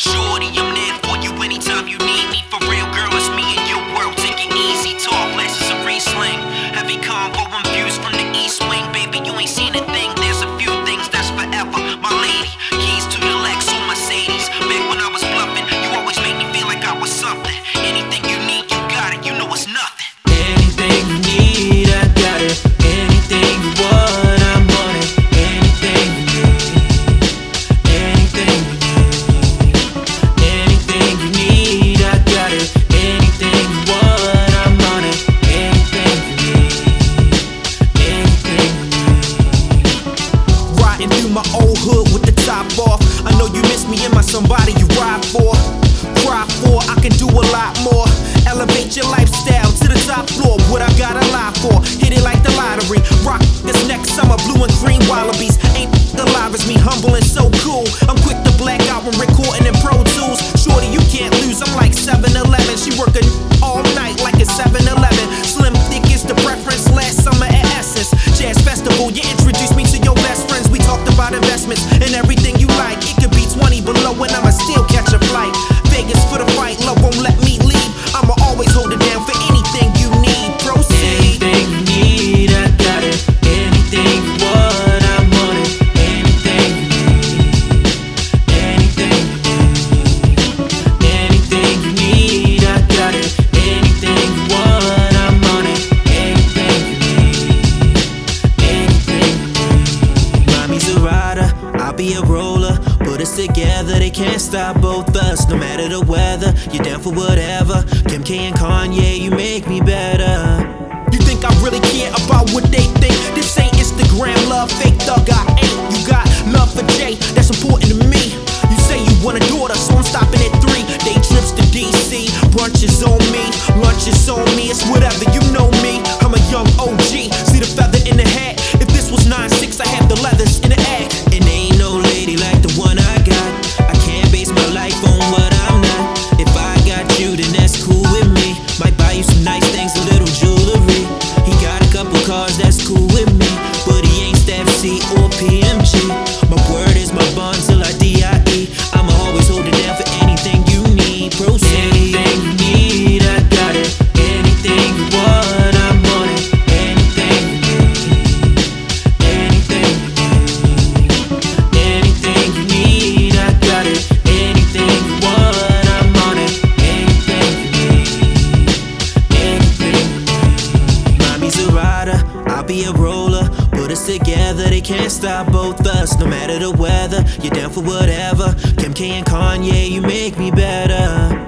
Shorty, I'm there for you anytime you am I somebody you ride for? Cry for, I can do a lot more. Elevate your lifestyle to the top floor. What I gotta lie for? Hit it like the lottery. Rock this next summer, blue and green Wallabees. Ain't the live me, humble and so roller. Put us together, they can't stop both us. No matter the weather, you're down for whatever. Kim K and Kanye, you make me better. You think I really care about what they think? This ain't Instagram love, fake thug I ain't. You got love for Jay, that's important to me. You say you want a daughter, so I'm stopping at three. Day trips to DC, brunch is on me, lunch is on me, it's whatever you be a roller. Put us together, they can't stop both us. No matter the weather, you're down for whatever. Kim K and Kanye, you make me better.